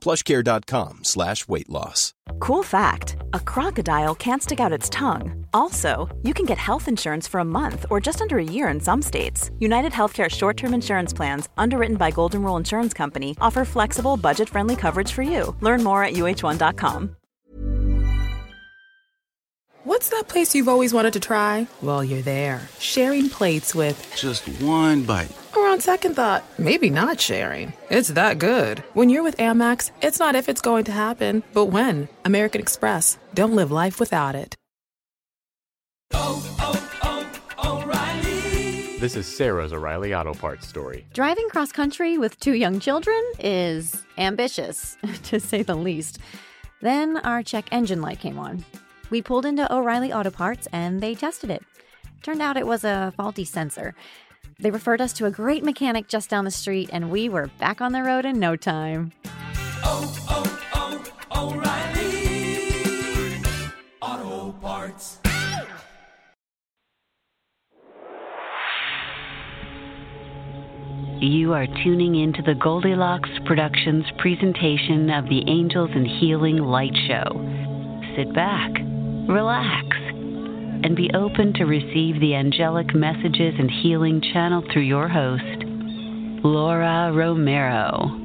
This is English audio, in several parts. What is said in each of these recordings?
plushcare.com slash weight loss. Cool fact a crocodile can't stick out its tongue. Also, you can get health insurance for a month or just under a year in some states. United Healthcare short term insurance plans, underwritten by Golden Rule Insurance Company, offer flexible, budget friendly coverage for you. Learn more at uh1.com. What's that place you've always wanted to try? Well, you're there, sharing plates with. Just one bite. Or on second thought, maybe not sharing. It's that good. When you're with Amex, it's not if it's going to happen, but when. American Express. Don't live life without it. Oh, oh, oh, O'Reilly. This is Sarah's O'Reilly Auto Parts story. Driving cross country with two young children is ambitious, to say the least. Then our check engine light came on. We pulled into O'Reilly Auto Parts and they tested it. Turned out it was a faulty sensor. They referred us to a great mechanic just down the street, and we were back on the road in no time. Oh, oh, oh, O'Reilly. Auto Parts. You are tuning into the Goldilocks Productions presentation of the Angels and Healing Light Show. Sit back, relax, and be open to receive the angelic messages and healing channeled through your host, Laura Romero.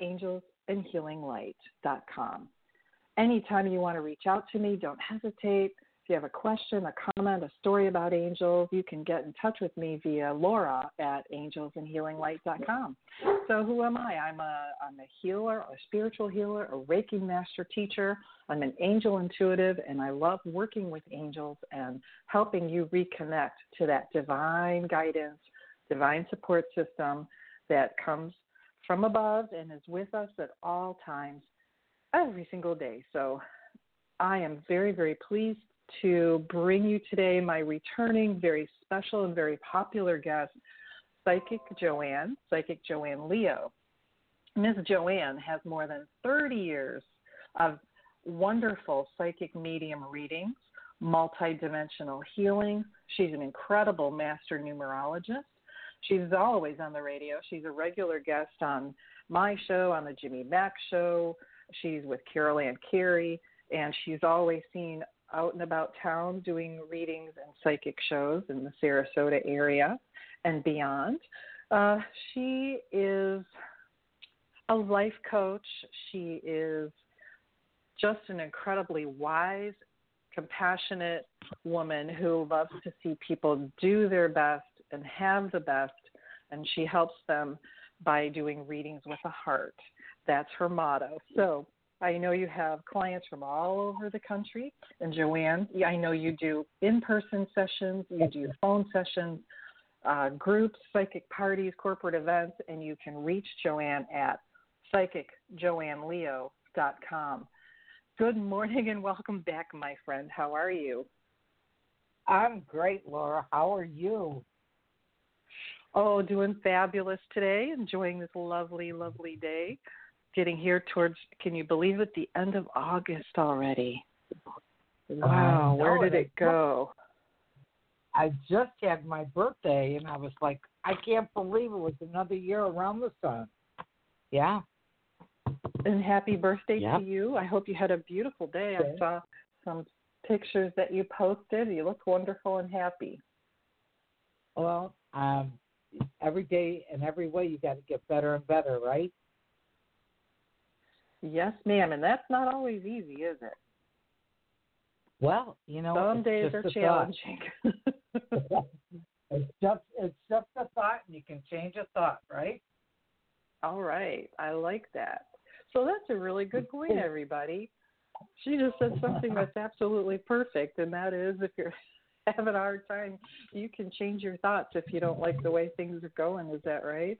angelsandhealinglight.com. Anytime you want to reach out to me, don't hesitate. If you have a question, a comment, a story about angels, you can get in touch with me via Laura at angelsandhealinglight.com. So, who am I? I'm a, I'm a healer, a spiritual healer, a Reiki master teacher. I'm an angel intuitive, and I love working with angels and helping you reconnect to that divine guidance, divine support system that comes from above and is with us at all times, every single day. So I am very, very pleased to bring you today my returning, very special, and very popular guest, Psychic Joanne, Psychic Joanne Leo. Ms. Joanne has more than 30 years of wonderful psychic medium readings, multidimensional healing. She's an incredible master numerologist. She's always on the radio. She's a regular guest on my show, on the Jimmy Mack show. She's with Carol Ann Carey, and she's always seen out and about town doing readings and psychic shows in the Sarasota area and beyond. Uh, she is a life coach. She is just an incredibly wise, compassionate woman who loves to see people do their best and have the best, and she helps them by doing readings with a heart. That's her motto. So I know you have clients from all over the country, and Joanne, I know you do in-person sessions, you do phone sessions, uh, groups, psychic parties, corporate events, and you can reach Joanne at psychicjoanneleo.com. Good morning and welcome back, my friend. How are you? I'm great, Laura. How are you? Oh, doing fabulous today. Enjoying this lovely, lovely day. Getting here towards, can you believe it, the end of August already? Wow, where did it go? I just had my birthday, and I was like, I can't believe it was another year around the sun. Yeah. And happy birthday Yeah. to you. I hope you had a beautiful day. I saw some pictures that you posted. You look wonderful and happy. Well, um, every day and every way you got to get better and better, right? Yes, ma'am. And that's not always easy, is it? Well, you know, Some days are challenging. it's just it's just a thought, and you can change a thought, right? All right. I like that. So that's a really good point, everybody. She just said something that's absolutely perfect, and that is if you're having a hard time, you can change your thoughts if you don't like the way things are going. Is that right?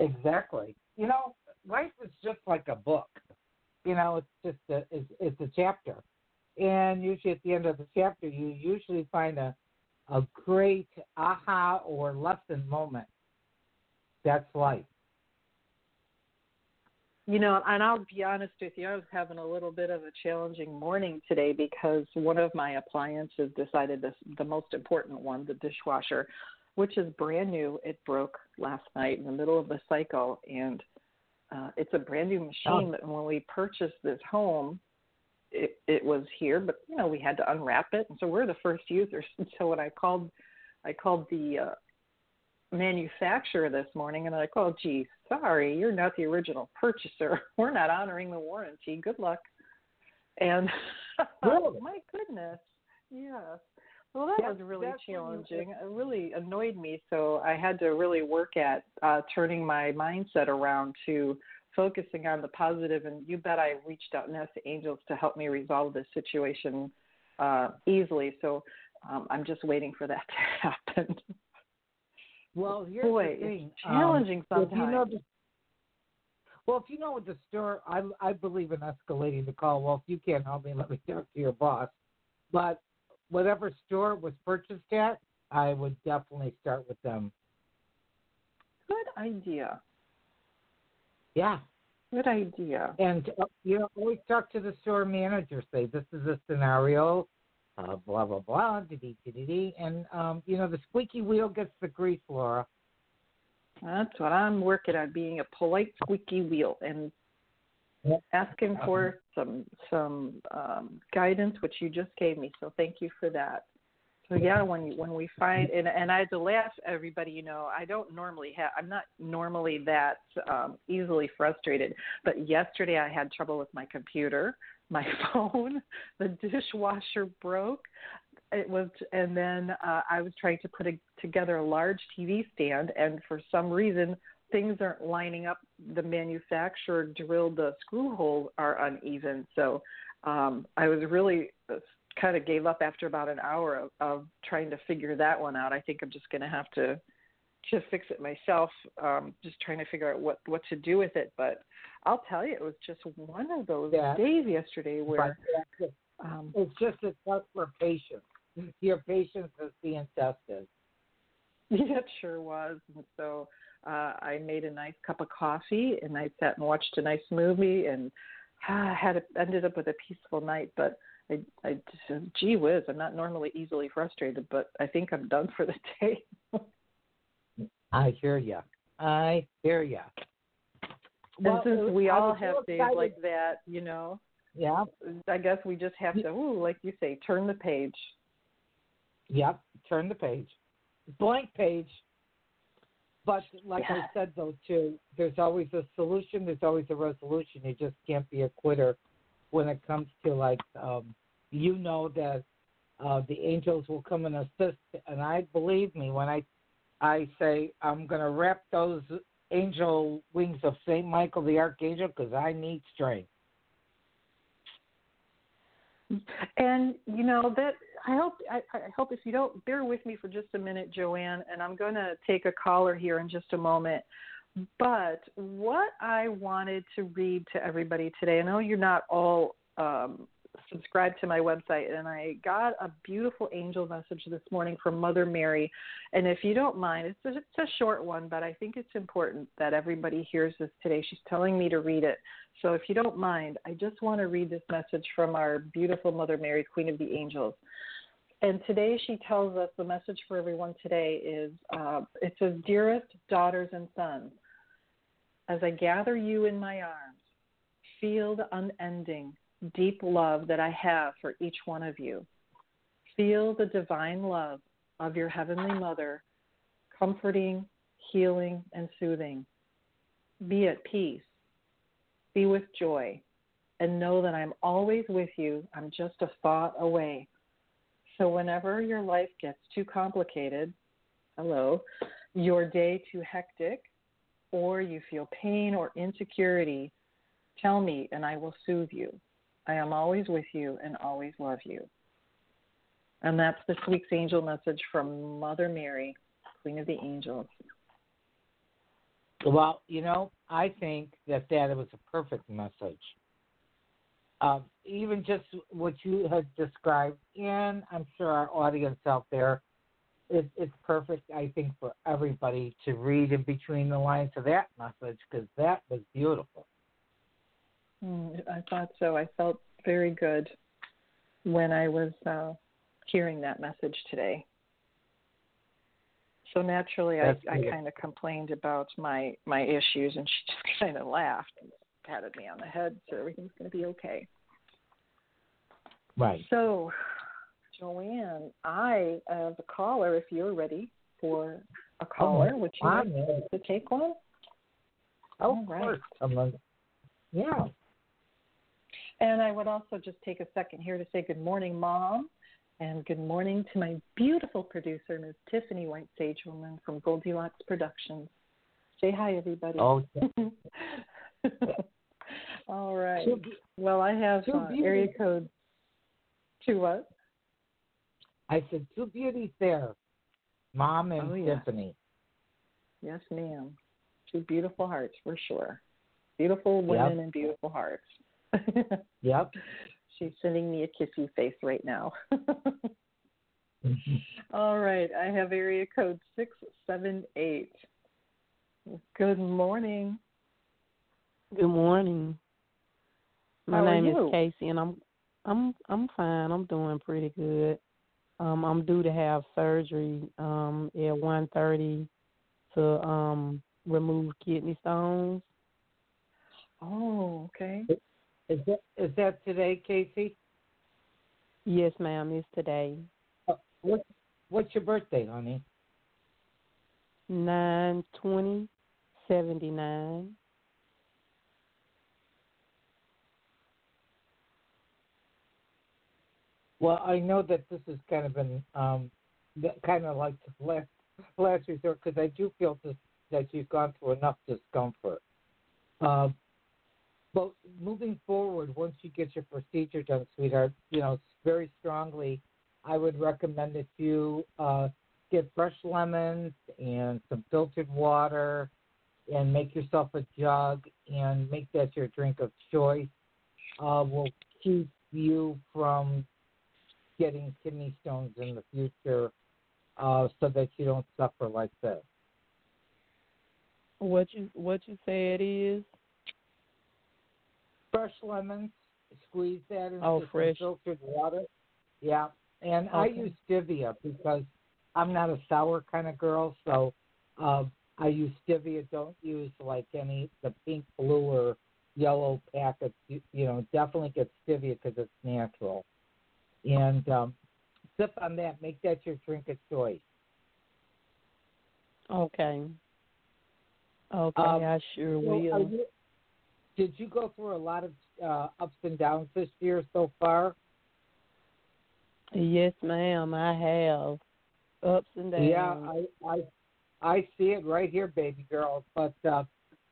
Exactly. You know, life is just like a book. You know, it's just a it's, it's a chapter, and usually at the end of the chapter, you usually find a a great aha or lesson moment. That's life. You know, and I'll be honest with you, I was having a little bit of a challenging morning today because one of my appliances decided this the most important one, the dishwasher, which is brand new. It broke last night in the middle of the cycle and uh it's a brand new machine Oh. when we purchased this home it it was here, but you know, we had to unwrap it and so we're the first users. And so when I called I called the uh manufacturer this morning and they're like, Oh gee, sorry, you're not the original purchaser. We're not honoring the warranty. Good luck. And Really? my goodness. Yes. Well that That's- was really challenging. It really annoyed me so I had to really work at uh turning my mindset around to focusing on the positive and you bet I reached out and asked the angels to help me resolve this situation uh easily. So um I'm just waiting for that to happen. Well, here's Boy, the thing. it's challenging um, If you know sometimes. the, well, if you know what the store, I I believe in escalating the call. Well, if you can't help me, let me talk to your boss. But whatever store it was purchased at, I would definitely start with them. Good idea. Yeah, Good idea. and uh, you know, always talk to the store manager. Say this is a scenario. Uh, blah blah blah. Dee dee dee dee. And um, you know, the squeaky wheel gets the grease, Laura. That's what I'm working on being a polite squeaky wheel and asking for some some um guidance which you just gave me. So thank you for that. So yeah, when you, when we find and and I had to laugh everybody, you know, I don't normally have I'm not normally that um easily frustrated, but yesterday I had trouble with my computer, my phone, the dishwasher broke. It was and then uh I was trying to put a, together a large TV stand and for some reason things aren't lining up. The manufacturer drilled the screw holes are uneven. So um, I was really uh, kind of gave up after about an hour of, of trying to figure that one out. I think I'm just going to have to to fix it myself. Um, just trying to figure out what what to do with it. But I'll tell you, it was just one of those Yeah. days yesterday where um, it's just a test for patience. Your patience is being tested. Yeah, it sure was. And so uh, I made a nice cup of coffee and I sat and watched a nice movie and uh, had a, ended up with a peaceful night. But I, I just, gee whiz, I'm not normally easily frustrated, but I think I'm done for the day. I hear ya. I hear ya. and since we all was so have days excited. like that, you know, yeah, I guess we just have to, ooh, like you say, turn the page. yep. Turn the page, blank page. But like Yeah. I said though too, there's always a solution. There's always a resolution. You just can't be a quitter when it comes to like um, you know that uh, the angels will come and assist. And I believe me when I I say I'm going to wrap those angel wings of Saint Michael the Archangel because I need strength. And you know that I hope I, I hope if you don't bear with me for just a minute, Joanne, and I'm going to take a caller here in just a moment. But what I wanted to read to everybody today, I know you're not all um, subscribed to my website, and I got a beautiful angel message this morning from Mother Mary. And if you don't mind, it's a, it's a short one, but I think it's important that everybody hears this today. She's telling me to read it. So if you don't mind, I just want to read this message from our beautiful Mother Mary, Queen of the Angels. And today she tells us the message for everyone today is uh, it says, Dearest daughters and sons, as I gather you in my arms, feel the unending, deep love that I have for each one of you. Feel the divine love of your Heavenly Mother, comforting, healing, and soothing. Be at peace. Be with joy. And know that I'm always with you. I'm just a thought away. So, whenever your life gets too complicated, hello, your day too hectic, or you feel pain or insecurity, tell me and I will soothe you. I am always with you and always love you. And that's this week's angel message from Mother Mary, Queen of the Angels. Well, you know, I think that that was a perfect message. Um, even just what you had described, and I'm sure our audience out there, it, it's perfect, I think, for everybody to read in between the lines of that message because that was beautiful. Mm, I thought so. I felt very good when I was uh, hearing that message today. So naturally, I, I kind of complained about my my issues, and she just kind of laughed and patted me on the head, so everything's going to be okay. Right. So, Joanne, I have a caller. If you're ready for a caller, Oh, would you like ready. to take one? Oh, All right. course. I'm yeah. And I would also just take a second here to say good morning, Mom, and good morning to my beautiful producer, Ms. Tiffany White Sagewoman from Goldilocks Productions. Say hi, everybody. Oh, All right. Two- Well, I have uh, area beauties. code two what? I said two beauties there, Mom and Oh, yeah. Tiffany. Yes, ma'am. Two beautiful hearts, for sure. Beautiful women and beautiful hearts. Yep. She's sending me a kissy face right now. All right, I have area code six seven eight. Good morning. Good morning. My How are name is Casey, and I'm I'm I'm fine. I'm doing pretty good. Um, I'm due to have surgery um at one thirty to um remove kidney stones. Oh, okay. Is that is that today, Casey? Yes, ma'am. It's today. Uh, What What's your birthday, honey? Nine twenty seventy nine. Well, I know that this has kind of been um, kind of like the last last resort because I do feel this, that you've gone through enough discomfort. Um, but moving forward, once you get your procedure done, sweetheart, you know very strongly, I would recommend that you uh, get fresh lemons and some filtered water, and make yourself a jug and make that your drink of choice. Uh, will keep you from getting kidney stones in the future uh, so that you don't suffer like this. What you what you say it is? Fresh lemons, squeeze that into Oh, fresh. filtered water. Yeah, and I use stevia because I'm not a sour kind of girl, so uh, I use stevia. Don't use like any the pink, blue, or yellow packets. You, you know, definitely get stevia because it's natural. And um, sip on that. Make that your drink of choice. Okay. Okay, Um, I sure So are will. you- did you go through a lot of uh, ups and downs this year so far? Yes, ma'am, I have. Ups and downs. Yeah, I, I I see it right here, baby girl. But uh,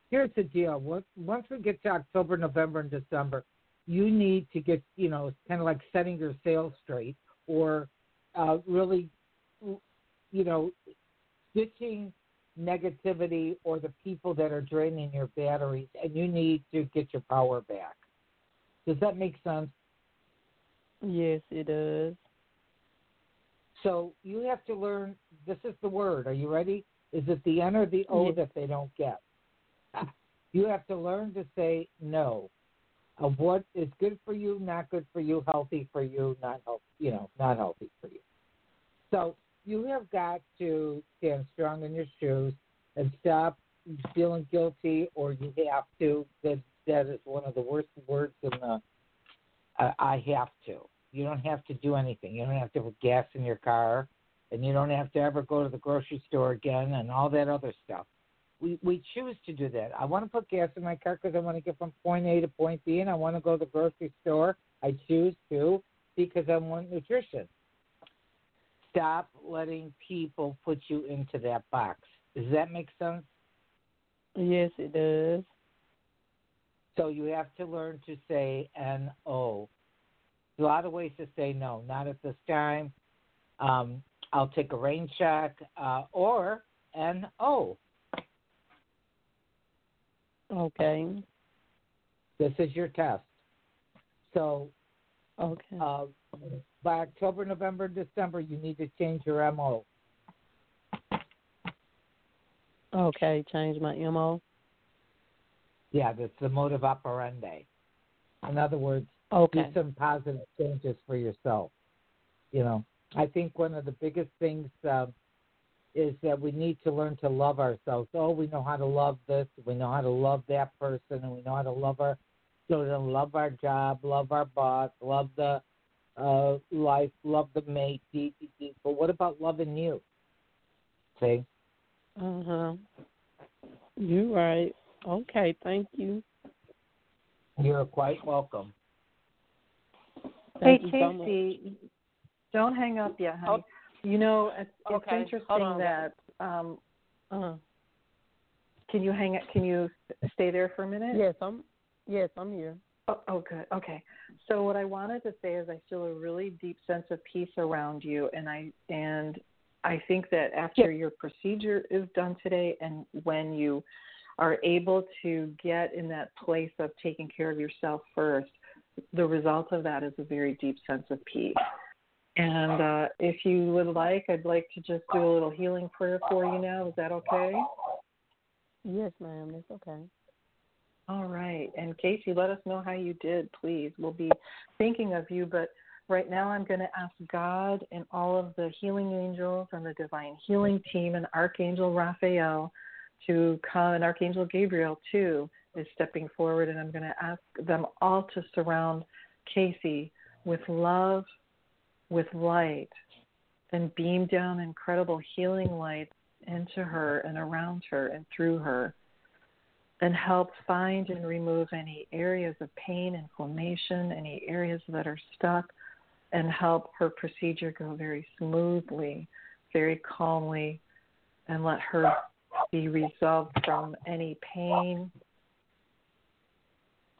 here's the deal: once once we get to October, November, and December, you need to get you know it's kind of like setting your sails straight, or uh, really, you know, ditching negativity or the people that are draining your batteries, and you need to get your power back. Does that make sense? Yes, it does. So you have to learn. This is the word. Are you ready? Is it the N or the O Yeah. that they don't get? You have to learn to say no. Of what is good for you, not good for you, healthy for you, not healthy, you know, not healthy for you. So you have got to stand strong in your shoes and stop feeling guilty, or you have to. That that is one of the worst words in the. Uh, I have to. You don't have to do anything. You don't have to put gas in your car, and you don't have to ever go to the grocery store again, and all that other stuff. We we choose to do that. I want to put gas in my car because I want to get from point A to point B, and I want to go to the grocery store. I choose to because I want nutrition. Stop letting people put you into that box. Does that make sense? Yes, it does. So you have to learn to say no. There's a lot of ways to say no. Not at this time. Um, I'll take a rain check uh, or no. Okay. This is your test. So Okay. uh, by October, November, December, you need to change your MO. Okay. Change my mo. Yeah, that's the modus operandi. In other words, Okay. do some positive changes for yourself. You know, I think one of the biggest things um, is that we need to learn to love ourselves. Oh, we know how to love this, we know how to love that person, and we know how to love our children, love our job, love our boss, love the uh, life, love the mate, deep, deep, deep. But what about loving you? See? Uh huh. You're right. Okay. Thank you. You're quite welcome. Hey, Thank you so. Casey, don't hang up yet, honey. You know, it's, it's Okay, hold interesting on. that. Um, Uh. can you hang? Up can you stay there for a minute? Yes, I'm. Yes, I'm here. Oh, oh, good. Okay. So what I wanted to say is I feel a really deep sense of peace around you, and I and I think that after your procedure is done today, and when you are able to get in that place of taking care of yourself first, the result of that is a very deep sense of peace. And uh, if you would like, I'd like to just do a little healing prayer for you now. Is that okay? Yes, ma'am. It's okay. All right. And Casey, let us know how you did, please. We'll be thinking of you, but right now I'm going to ask God and all of the healing angels and the divine healing team and Archangel Raphael to come, and Archangel Gabriel too is stepping forward, and I'm going to ask them all to surround Casey with love, with light, and beam down incredible healing light into her and around her and through her and help find and remove any areas of pain, inflammation, any areas that are stuck, and help her procedure go very smoothly, very calmly, and let her be resolved from any pain.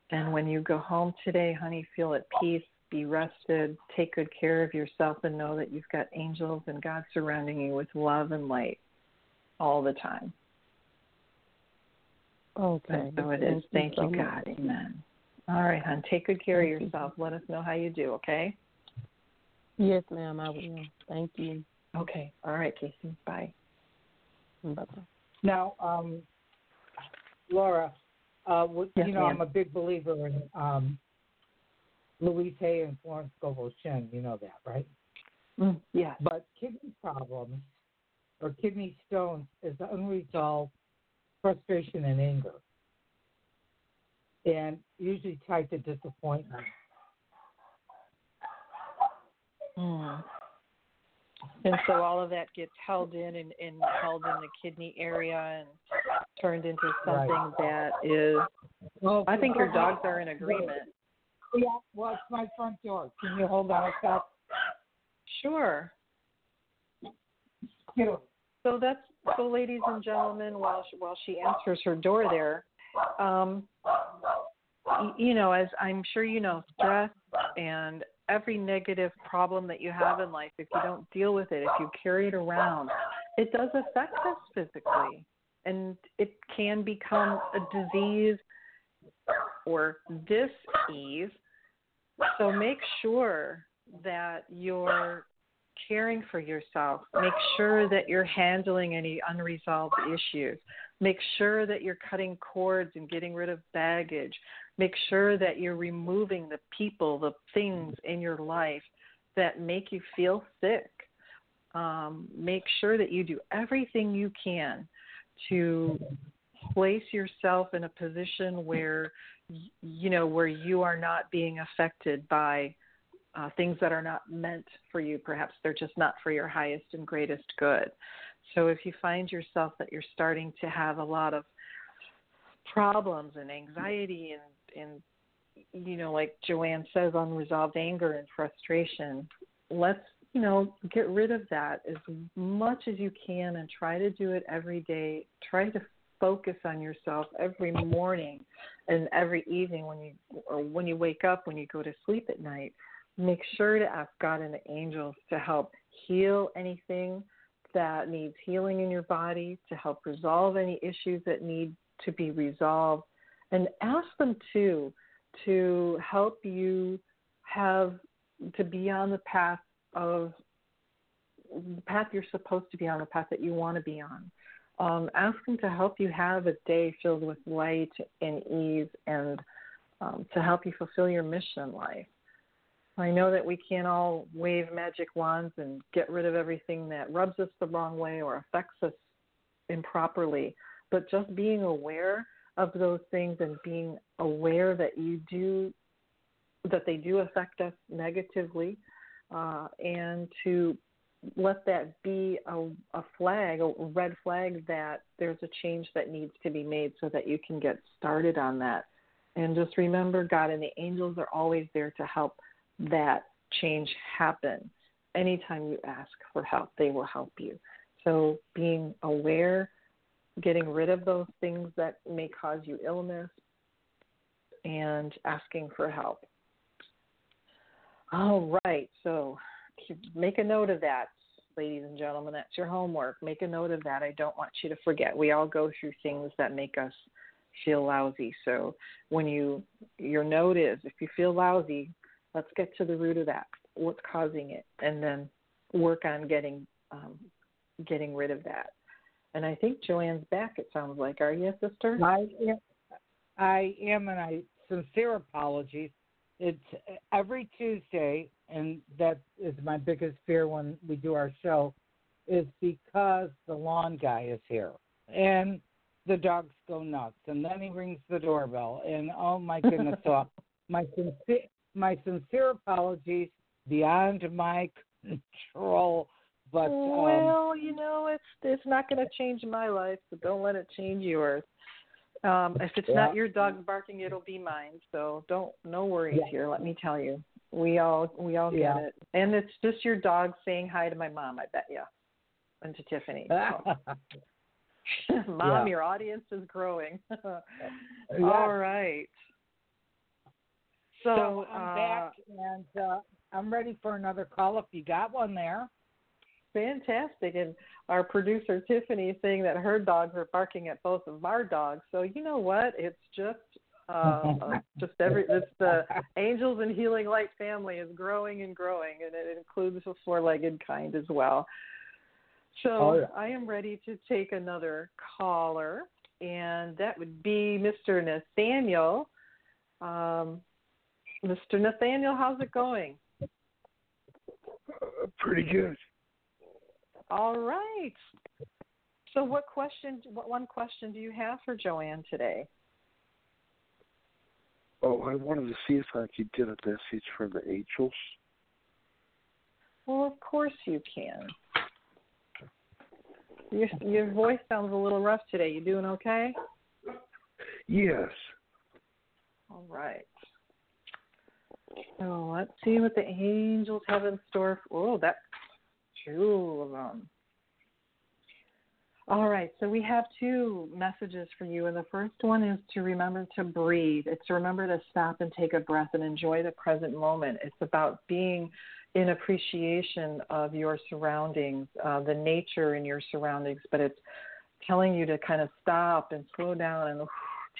And when you go home today, honey, feel at peace, be rested, take good care of yourself, and know that you've got angels and God surrounding you with love and light all the time. Okay. And so it is. Thank so you, much. God. Amen. All right, hon. Take good care of Thank you. yourself. Let us know how you do, okay? Yes, ma'am. I will. Thank you. Okay. All right, Casey. Bye. Bye bye. Now, um, Laura, uh, w- Yes, you know, ma'am. I'm a big believer in um, Louise Hay and Florence Scovel Shinn. You know that, right? Mm, yes. But kidney problems or kidney stones is the unresolved frustration and anger, and usually tied to disappointment. Hmm. And so all of that gets held in and, and held in the kidney area and turned into something Right. that is. Well, I think your dogs are in agreement. Yeah, well, it's my front door. Can you hold on a sec? Sure. So that's so, ladies and gentlemen. While she, while she answers her door there, um, you know, as I'm sure you know, stress and every negative problem that you have in life, if you don't deal with it, if you carry it around, it does affect us physically, and it can become a disease or dis-ease. So make sure that you're caring for yourself. Make sure that you're handling any unresolved issues. Make sure that you're cutting cords and getting rid of baggage. Make sure that you're removing the people, the things in your life that make you feel sick. um, make sure that you do everything you can to place yourself in a position where you know where you are not being affected by uh, things that are not meant for you perhaps they're just not for your highest and greatest good. So if you find yourself that you're starting to have a lot of problems and anxiety and and you know like joanne says unresolved anger and frustration let's you know get rid of that as much as you can and try to do it every day. Try to focus on yourself every morning and every evening when you or when you wake up when you go to sleep at night make sure to ask god and the angels to help heal anything that needs healing in your body to help resolve any issues that need to be resolved and ask them too to help you have to be on the path of the path you're supposed to be on the path that you want to be on um, ask them to help you have a day filled with light and ease and um, to help you fulfill your mission in life. I know that we can't all wave magic wands and get rid of everything that rubs us the wrong way or affects us improperly, but just being aware of those things and being aware that you do that they do affect us negatively uh, and to let that be a, a flag, a red flag that there's a change that needs to be made so that you can get started on that. And just remember, God and the angels are always there to help that change happen. Anytime you ask for help, they will help you. So being aware, getting rid of those things that may cause you illness, and asking for help. All right, so make a note of that, ladies and gentlemen. That's your homework. Make a note of that. I don't want you to forget. We all go through things that make us feel lousy. So when you your note is if you feel lousy, let's get to the root of that. What's causing it, and then work on getting um, getting rid of that. And I think Joanne's back. It sounds like. Are you, sister? I am. I am, and I sincere apologies. It's every Tuesday and that is my biggest fear when we do our show, is because the lawn guy is here and the dogs go nuts, and then he rings the doorbell, and oh my goodness! so my sincere my sincere apologies beyond my control. But um, well, you know, it's it's not going to change my life, so don't let it change yours. Um, if it's yeah. not your dog barking, it'll be mine. So don't no worries yeah. here. Let me tell you. We all we all get it, and it's just your dog saying hi to my mom. I bet you, and to Tiffany. So. mom, yeah. your audience is growing. yeah. All right. So, so I'm uh, back, and uh, I'm ready for another call if you got one there. Fantastic. And our producer Tiffany is saying that her dogs are barking at both of our dogs. So you know what? It's just uh, just every it's the Angels and Healing Light family is growing and growing, and it includes the four-legged kind as well. So oh, yeah. I am ready to take another caller, and that would be Mr. Nathaniel. Um, Mr. Nathaniel, how's it going? Uh, pretty good. All right. So, what question? What one question do you have for Joanne today? Oh, I wanted to see if I could get a message from the angels. Well, of course you can. Your your voice sounds a little rough today. You doing okay? Yes. All right. So let's see what the angels have in store. For, oh, that's two of them. All right, so we have two messages for you, and the first one is to remember to breathe. It's to remember to stop and take a breath and enjoy the present moment. It's about being in appreciation of your surroundings, uh, the nature in your surroundings, but it's telling you to kind of stop and slow down and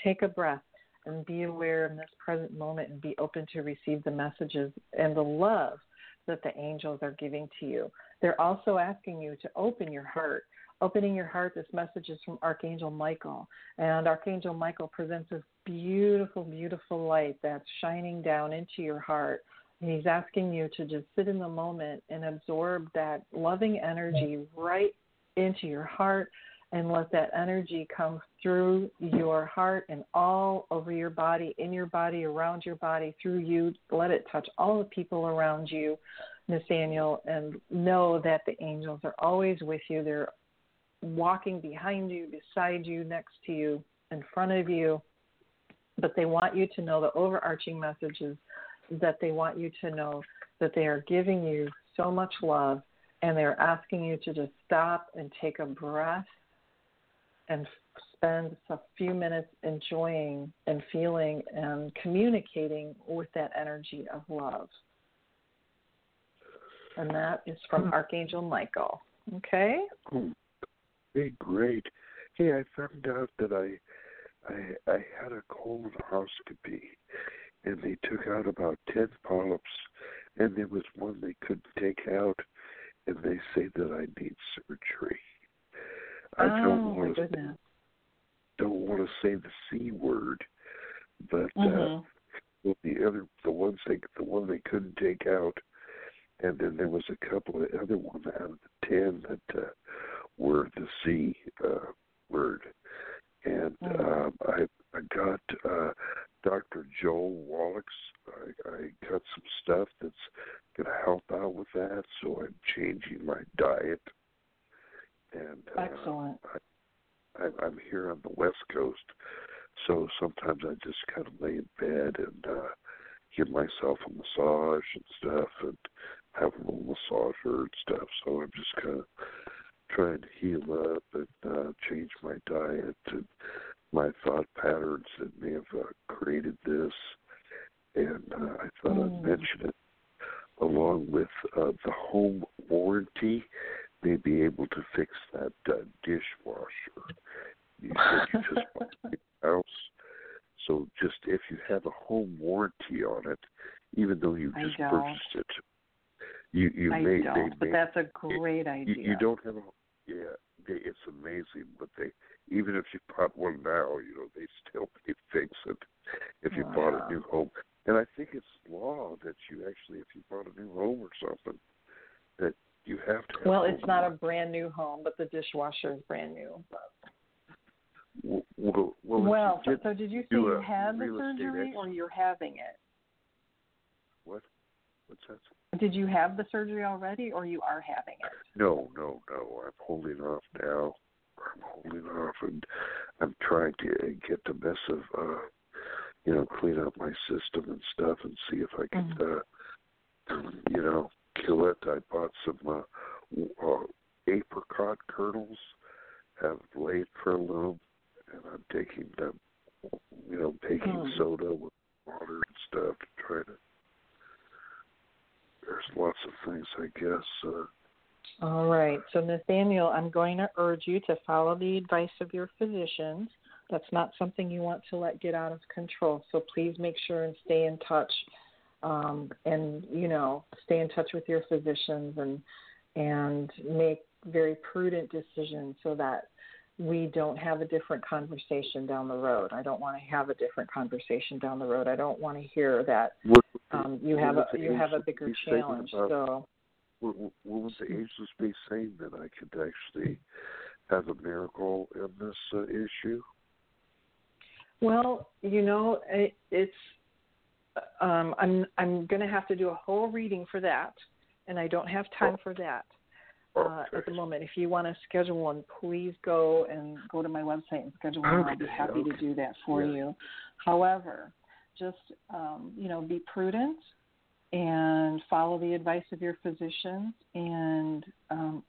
take a breath and be aware in this present moment and be open to receive the messages and the love that the angels are giving to you. They're also asking you to open your heart opening your heart, this message is from Archangel Michael. And Archangel Michael presents this beautiful, beautiful light that's shining down into your heart. And he's asking you to just sit in the moment and absorb that loving energy right into your heart and let that energy come through your heart and all over your body, in your body, around your body, through you. Let it touch all the people around you, Nathaniel, and know that the angels are always with you. They're walking behind you, beside you, next to you, in front of you. But they want you to know the overarching message is that they want you to know that they are giving you so much love and they're asking you to just stop and take a breath and spend a few minutes enjoying and feeling and communicating with that energy of love. And that is from hmm. Archangel Michael. Okay? Oh, hey, great. Hey, I found out that I I I had a colonoscopy and they took out about ten polyps and there was one they couldn't take out and they say that I need surgery. I oh, don't want to don't want to say the c word, but Mhm. uh, the other the ones they the one they couldn't take out, and then there was a couple of other ones out of the ten that uh, were the c uh, word, and um, I I got uh, Dr. Joel Wallach's. I, I got some stuff that's going to help out with that, so I'm changing my diet. And uh, Excellent. I, I'm here on the West Coast, so sometimes I just kind of lay in bed and uh, give myself a massage and stuff, and have a little massager and stuff. So I'm just kind of trying to heal up and uh, change my diet and my thought patterns that may have uh, created this. And uh, I thought I'd mention it along with uh, the home warranty may be able to fix that uh, dishwasher. You said you just bought a house, so just if you have a home warranty on it, even though you just purchased it, you you I may don't, they but may, that's a great you, idea. you don't have a yeah, they, it's amazing, but they even if you bought one now, you know they still may fix it if you bought Wow. a new home. And I think it's law that you actually, if you bought a new home or something, that you have to. Have Well, it's not a brand new home, but the dishwasher is brand new. Well, well, well, did so did you say you had the surgery ex- or you're having it? What? What's that? Did you have the surgery already or you are having it? No, no, no. I'm holding off now. I'm holding off, and I'm trying to get the mess of, uh, you know, clean up my system and stuff, and see if I can, Mm-hmm. uh, you know, kill it. I bought some uh, uh, apricot kernels, have laid for a little, and I'm taking them, you know, baking Mm. soda with water and stuff to try to. There's lots of things, I guess. Uh, All right. So, Nathaniel, I'm going to urge you to follow the advice of your physicians. That's not something you want to let get out of control. So, please make sure and stay in touch, um, and you know, stay in touch with your physicians and and make very prudent decisions so that we don't have a different conversation down the road. I don't want to have a different conversation down the road. I don't want to hear that um, you have a you have a bigger challenge. about- So. What, what would the angels be saying that I could actually have a miracle in this uh, issue? Well, you know, it, it's um, I'm I'm going to have to do a whole reading for that, and I don't have time for that uh, at the moment. If you want to schedule one, please go and go to my website and schedule one. I'll be happy to do that for Yeah. you. However, just um, you know, be prudent and follow the advice of your physicians and um,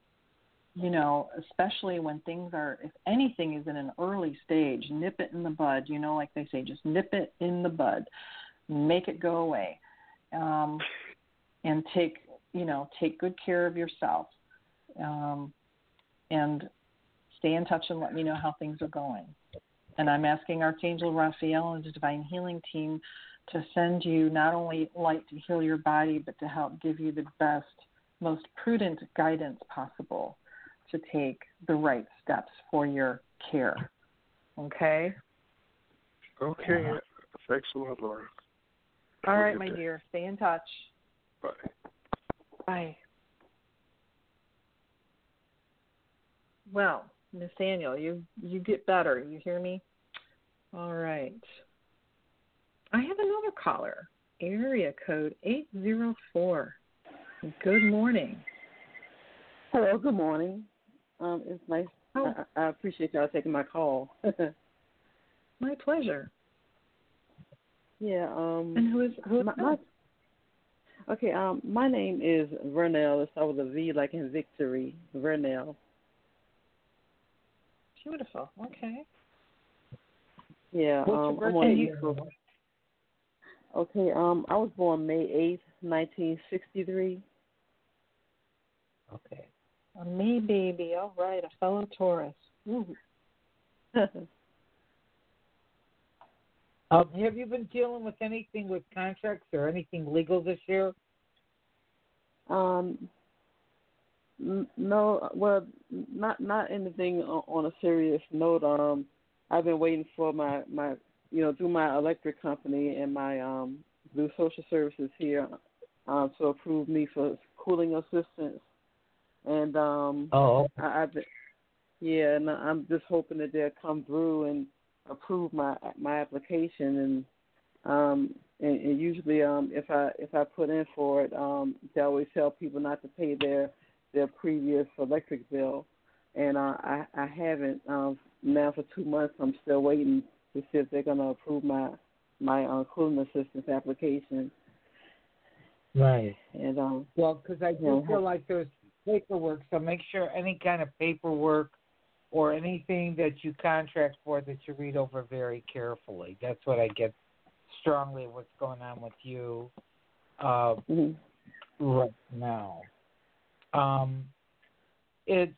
you know, especially when things are, if anything is in an early stage, nip it in the bud. You know, like they say, just nip it in the bud, make it go away, um, and take, you know, take good care of yourself, um, and stay in touch and let me know how things are going. And I'm asking Archangel Raphael and the Divine Healing Team to send you not only light to heal your body, but to help give you the best, most prudent guidance possible to take the right steps for your care. Okay? Okay, thanks a lot, Laura. All Have a right, my day. dear. Stay in touch. Bye. Bye. Well, Miss Daniel, you you get better. You hear me? All right. I have another caller. Area code eight zero four. Good morning. Hello, good morning. Um, it's nice. Oh. I, I appreciate y'all taking my call. My pleasure. Yeah. Um. And who is who my, my, Okay. Um. My name is Vernell. It's over the V like in victory. Vernell. Beautiful. Okay. Yeah. What's um. your I'm on birthday the? East Coast. Okay. Um. I was born May eighth, nineteen sixty three. Okay. A me baby. All right. A fellow Taurus. Um, have you been dealing with anything with contracts or anything legal this year? Um, no, well, not not anything on a serious note. Um, I've been waiting for my my you know through my electric company and my um through social services here um to approve me for cooling assistance, and um Oh, I, I've been, yeah, and I'm just hoping that they'll come through and approve my my application and um and, and usually um if I if I put in for it um they always tell people not to pay their their previous electric bill and uh, I I haven't um now for two months I'm still waiting to see if they're gonna approve my my uh, cooling assistance application right. and um Well, because I do Yeah. feel like there's paperwork, so make sure any kind of paperwork or anything that you contract for that you read over very carefully. That's what I get strongly what's going on with you uh, mhm. right now. Um, it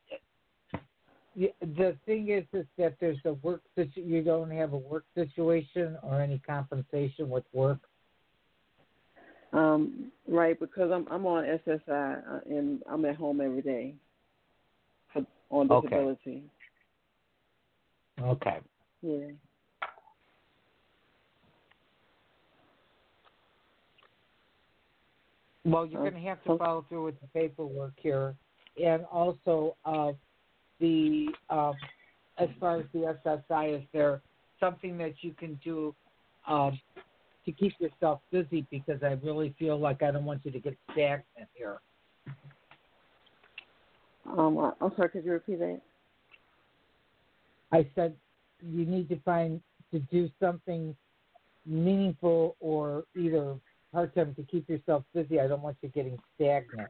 the- the thing is, is that there's a work situ- you don't have a work situation or any compensation with work. um right because I'm I'm on SSI uh, and I'm at home every day for on disability. Okay. Yeah. Well, you're going to have to follow through with the paperwork here, and also uh, the um, as far as the SSI, is there something that you can do um, to keep yourself busy? Because I really feel like I don't want you to get stagnant here. Um, I'm sorry. Could you repeat that? I said you need to find to do something meaningful or either part time to keep yourself busy. I don't want you getting stagnant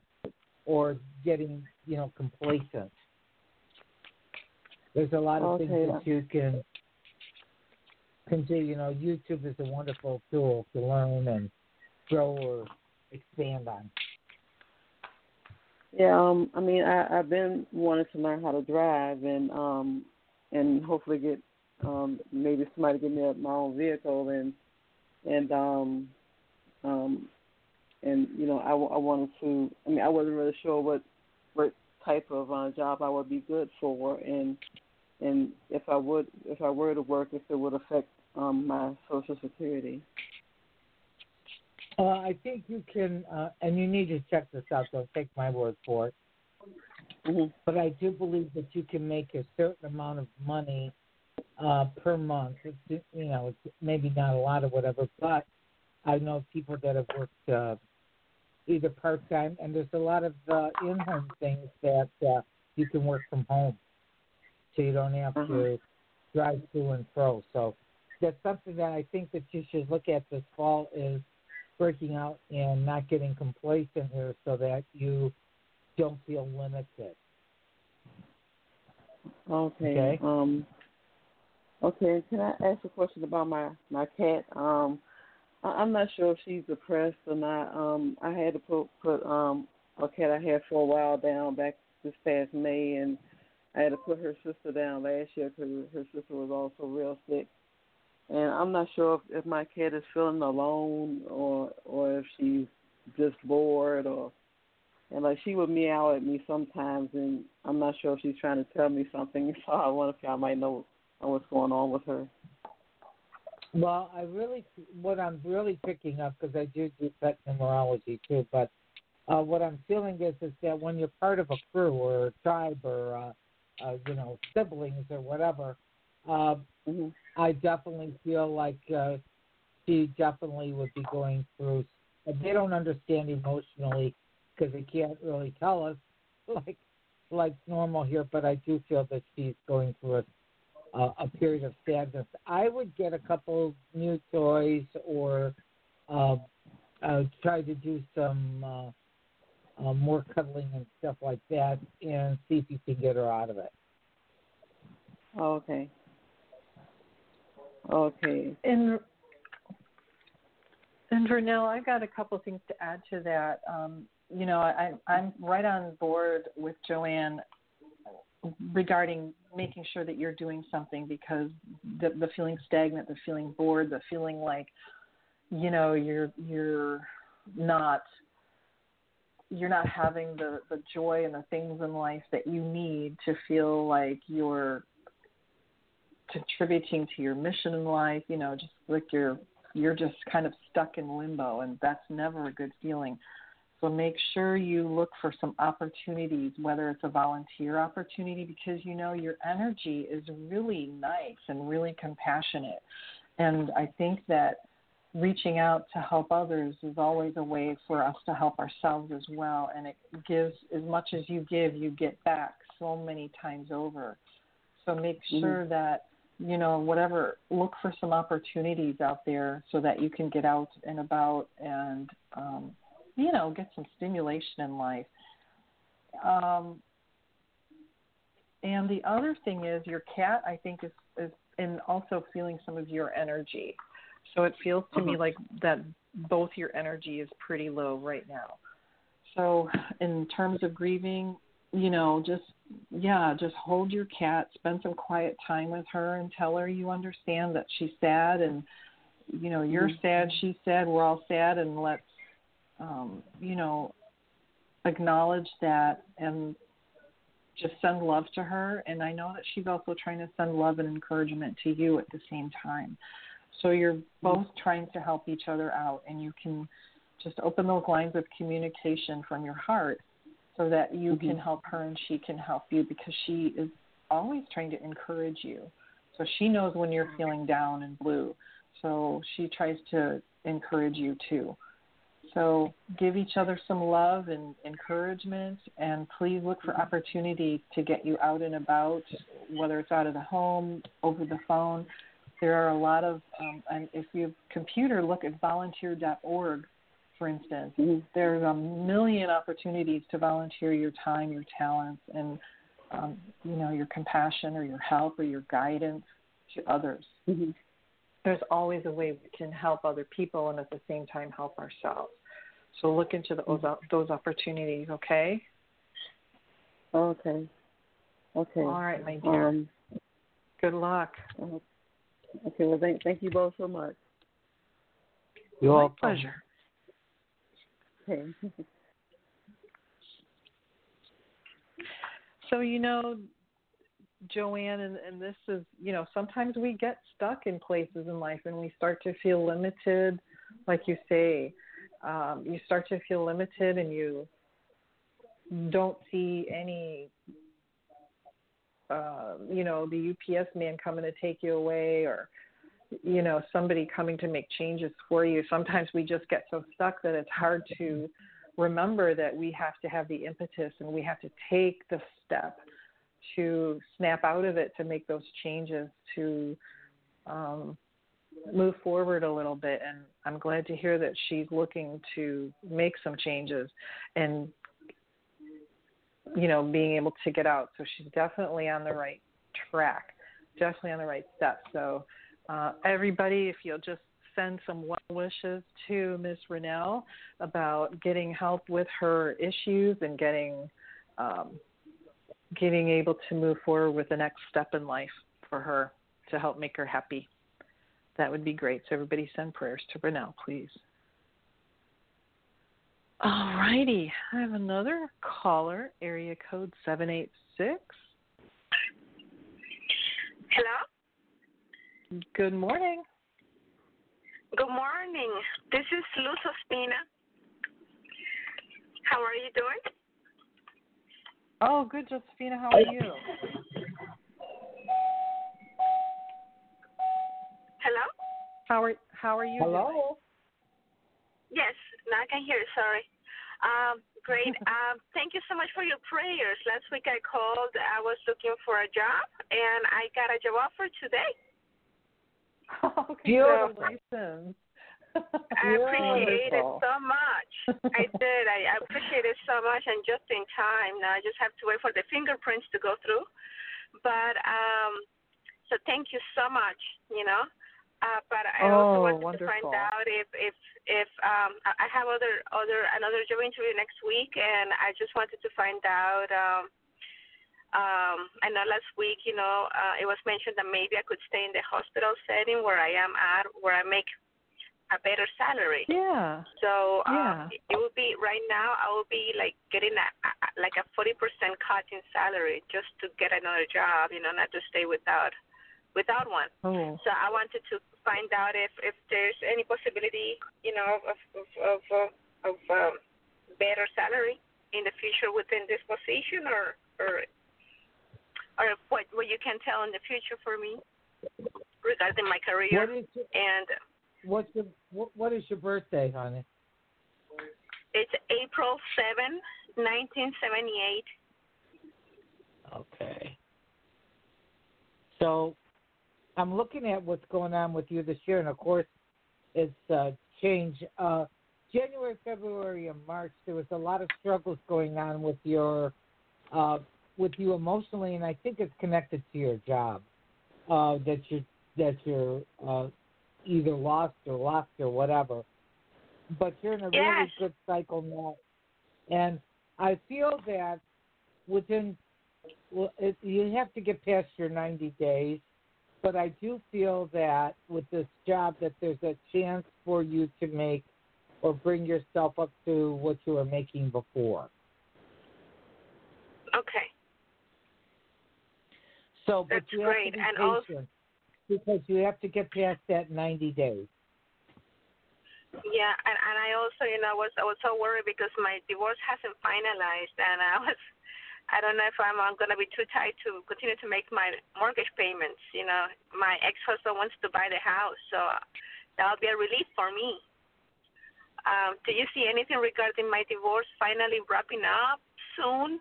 or getting you know complacent. There's a lot of Okay. things that you can can do. You know, YouTube is a wonderful tool to learn and grow or expand on. Yeah. Um. I mean, I I've been wanting to learn how to drive and um and hopefully get um maybe somebody give me a, my own vehicle and and um um and you know I, I wanted to I mean I wasn't really sure what what type of uh, job I would be good for and and if I would if I were to work if it would affect um my social security. Uh, I think you can, uh, and you need to check this out. Don't take my word for it. Mhm. But I do believe that you can make a certain amount of money uh, per month. It's, you know, it's maybe not a lot or whatever, but I know people that have worked uh, either part time, and there's a lot of uh, in home things that uh, you can work from home, so you don't have to drive to and fro. So that's something that I think that you should look at this fall is breaking out and not getting complacent here so that you don't feel limited. Okay. Okay. Um. Okay. Can I ask a question about my my cat? Um, I, I'm not sure if she's depressed or not. Um, I had to put put um a cat I had for a while down back this past May, and I had to put her sister down last year because her sister was also real sick. And I'm not sure if, if my cat is feeling alone or or if she's just bored or and like she would meow at me sometimes, and I'm not sure if she's trying to tell me something. So I wonder if y'all might know what's going on with her. Well, I really, what I'm really picking up because I do do pet numerology too, but uh, what I'm feeling is is that when you're part of a crew or a tribe or uh, uh, you know siblings or whatever, uh, Mm-hmm. I definitely feel like uh, she definitely would be going through. They don't understand emotionally because they can't really tell us like like normal here, but I do feel that she's going through a uh, a period of sadness. I would get a couple new toys or uh, uh, try to do some uh, uh, more cuddling and stuff like that, and see if you can get her out of it. Okay. Okay. And and Vernell, I've got a couple things to add to that. Um, you know, I, I'm right on board with Joanne regarding making sure that you're doing something because the, the feeling stagnant, the feeling bored, the feeling like, you know, you're you're not you're not having the the joy and the things in life that you need to feel like you're contributing to your mission in life you know just like you're you're just kind of stuck in limbo and that's never a good feeling so make sure you look for some opportunities whether it's a volunteer opportunity because you know your energy is really nice and really compassionate. And i think that reaching out to help others is always a way for us to help ourselves as well. And it gives as much as you give you get back so many times over. So make sure that you know whatever look for some opportunities out there so that you can get out and about and um you know get some stimulation in life. Um and the other thing is your cat i think is is and also feeling some of your energy. So it feels to me like that both your energy is pretty low right now. So in terms of grieving you know just yeah just hold your cat spend some quiet time with her and tell her you understand that she's sad and you know you're Mhm. sad she's sad we're all sad and let's um you know acknowledge that and just send love to her and i know that she's also trying to send love and encouragement to you at the same time so you're both trying to help each other out and you can just open those lines of communication from your heart so that you can help her and she can help you because she is always trying to encourage you. So she knows when you're feeling down and blue. So she tries to encourage you too. So give each other some love and encouragement and please look for opportunities to get you out and about, whether it's out of the home, over the phone. There are a lot of, um, and if you have computer, look at volunteer.org for instance, there's a million opportunities to volunteer your time, your talents, and um, you know your compassion or your help or your guidance to others. There's always a way we can help other people and at the same time help ourselves. So look into those those opportunities. Okay. Okay. Okay. All right, my dear. Um, Good luck. okay. Well, thank thank you both so much. You're My welcome. pleasure. Okay. So you know, Joanne, and, and this is you know sometimes we get stuck in places in life and we start to feel limited, like you say. Um, you start to feel limited and you don't see any uh, you know the UPS man coming to take you away or you know somebody coming to make changes for you. Sometimes we just get so stuck that it's hard to remember that we have to have the impetus and we have to take the step to snap out of it to make those changes to um, move forward a little bit and i'm glad to hear that she's looking to make some changes and you know being able to get out so she's definitely on the right track definitely on the right step so uh, everybody, if you'll just send some well wishes to Ms. Rennell about getting help with her issues and getting um, getting able to move forward with the next step in life for her to help make her happy. That would be great. So everybody send prayers to Rennell, please. All righty. I have another caller, area code 786. Hello? Good morning. Good morning. This is Luz Ospina. How are you doing? Oh, good, Josephina. How are you? Hello? How are How are you doing? Hello. Yes, now I can hear you. Sorry. Um, great. um, thank you so much for your prayers. Last week I called. I was looking for a job, and I got a job offer today. Oh, Beautiful. congratulations. I appreciate it so much. I did. I, I appreciate it so much, and just in time. Now I just have to wait for the fingerprints to go through. But um, so thank you so much. You know. Uh, but I also Oh, wanted to find out if if if um I have other other another job interview next week, and I just wanted to find out. Um, um, I know last week, you know, uh, it was mentioned that maybe I could stay in the hospital setting where I am at, where I make a better salary. Yeah. So Yeah. um, it would be right now. I will be like getting a, a like a forty percent cut in salary just to get another job. You know, not to stay without without one. Oh. So I wanted to find out if if there's any possibility, you know, of of of, uh, of um, better salary in the future within this position, or or or what what you can tell in the future for me regarding my career What is your, and. what's your what, what is your birthday, honey? It's April 7, 1978. Okay. So I'm looking at what's going on with you this year, and of course, it's uh, change. Uh, January, February, and March, there was a lot of struggles going on with your, uh, with you emotionally, and I think it's connected to your job uh, that you that you're uh, either lost or lost or whatever. But you're in a really Yes. good cycle now, and I feel that within well, it, you have to get past your 90 days, but I do feel that with this job that there's a chance for you to make or bring yourself up to what you were making before. Okay. So, but That's you have great. to be And also- because you have to get past that 90 days. Yeah, and and I also, you know, was I was so worried because my divorce hasn't finalized, and I was, I don't know if I'm, I'm gonna be too tight to continue to make my mortgage payments. You know, my ex-husband wants to buy the house, so that'll be a relief for me. Um, do you see anything regarding my divorce finally wrapping up soon?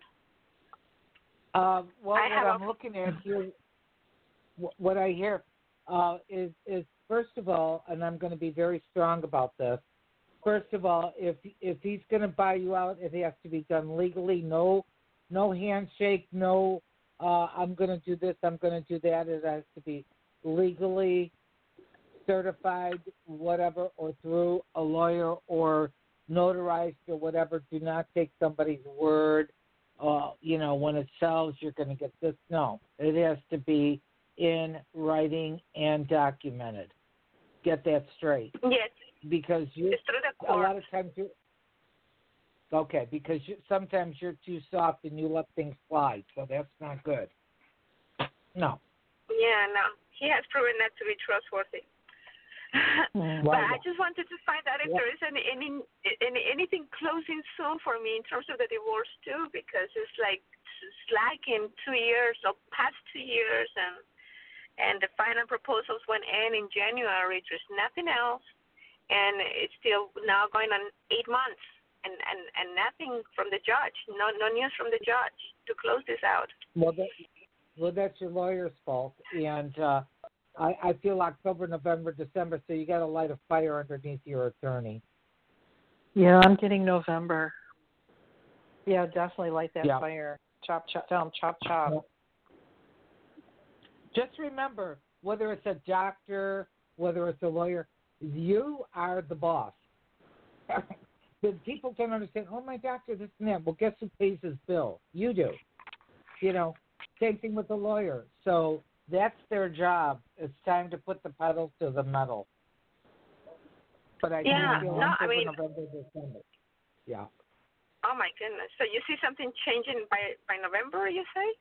Uh, well, I what have a- I'm looking at here, what I hear uh, is, is first of all, and I'm going to be very strong about this. First of all, if if he's going to buy you out, it has to be done legally. No, no handshake. No, uh, I'm going to do this. I'm going to do that. It has to be legally certified, whatever, or through a lawyer or notarized or whatever. Do not take somebody's word uh, you know, when it sells, you're going to get this. No, it has to be in writing and documented. Get that straight, Yes, because you it's through the a lot of times you. Okay, because you, sometimes you're too soft and you let things slide, so that's not good. No. Yeah, no, he has proven not to be trustworthy. Mm. but Well, I just wanted to find out if Yeah. there is any, any any anything closing soon for me in terms of the divorce too, because it's like it's lagging two years or past two years, and and the final proposals went in in January. There's nothing else, and it's still now going on eight months, and and and nothing from the judge. No no news from the judge to close this out. Well, that, well, that's your lawyer's fault, and uh, I, I feel October, November, December, so you got to light a fire underneath your attorney. Yeah, I'm getting November. Yeah, definitely light that Yeah. fire. Chop, chop, tell 'em chop, chop. Just remember, whether it's a doctor, whether it's a lawyer, you are the boss. the people don't understand. Oh, my doctor, this and that. Well, guess who pays his bill? You do. You know, same thing with the lawyer. So that's their job. It's time to put the pedal to the metal. But I Yeah, no, I mean- November, December. Yeah. Oh my goodness! So you see something changing by by November? You say?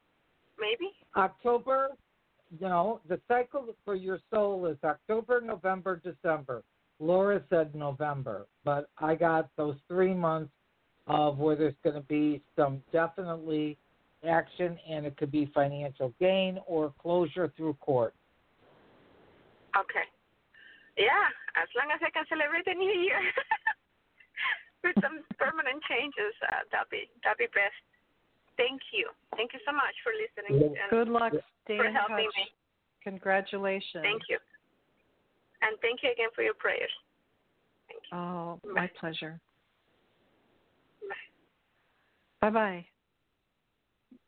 Maybe. October, You know, the cycle for your soul is October, November, December. Laura said November, but I got those three months of where there's going to be some definitely action, and it could be financial gain or closure through court. Okay. Yeah, as long as I can celebrate the new year with some permanent changes, uh, that'd be that'd be best. Thank you. Thank you so much for listening. and Good luck. Stay for in helping touch. me. Congratulations. Thank you. And thank you again for your prayers. Oh, my pleasure. Bye bye.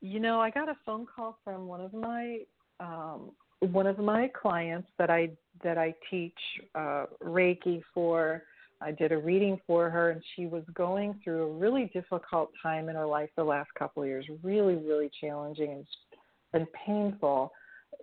You know, I got a phone call from one of my um, one of my clients that I that I teach uh, Reiki for. I did a reading for her, and she was going through a really difficult time in her life the last couple of years. Really, really challenging and and painful.